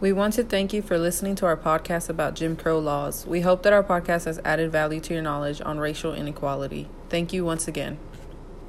We want to thank you for listening to our podcast about Jim Crow laws. We hope that our podcast has added value to your knowledge on racial inequality. Thank you once again.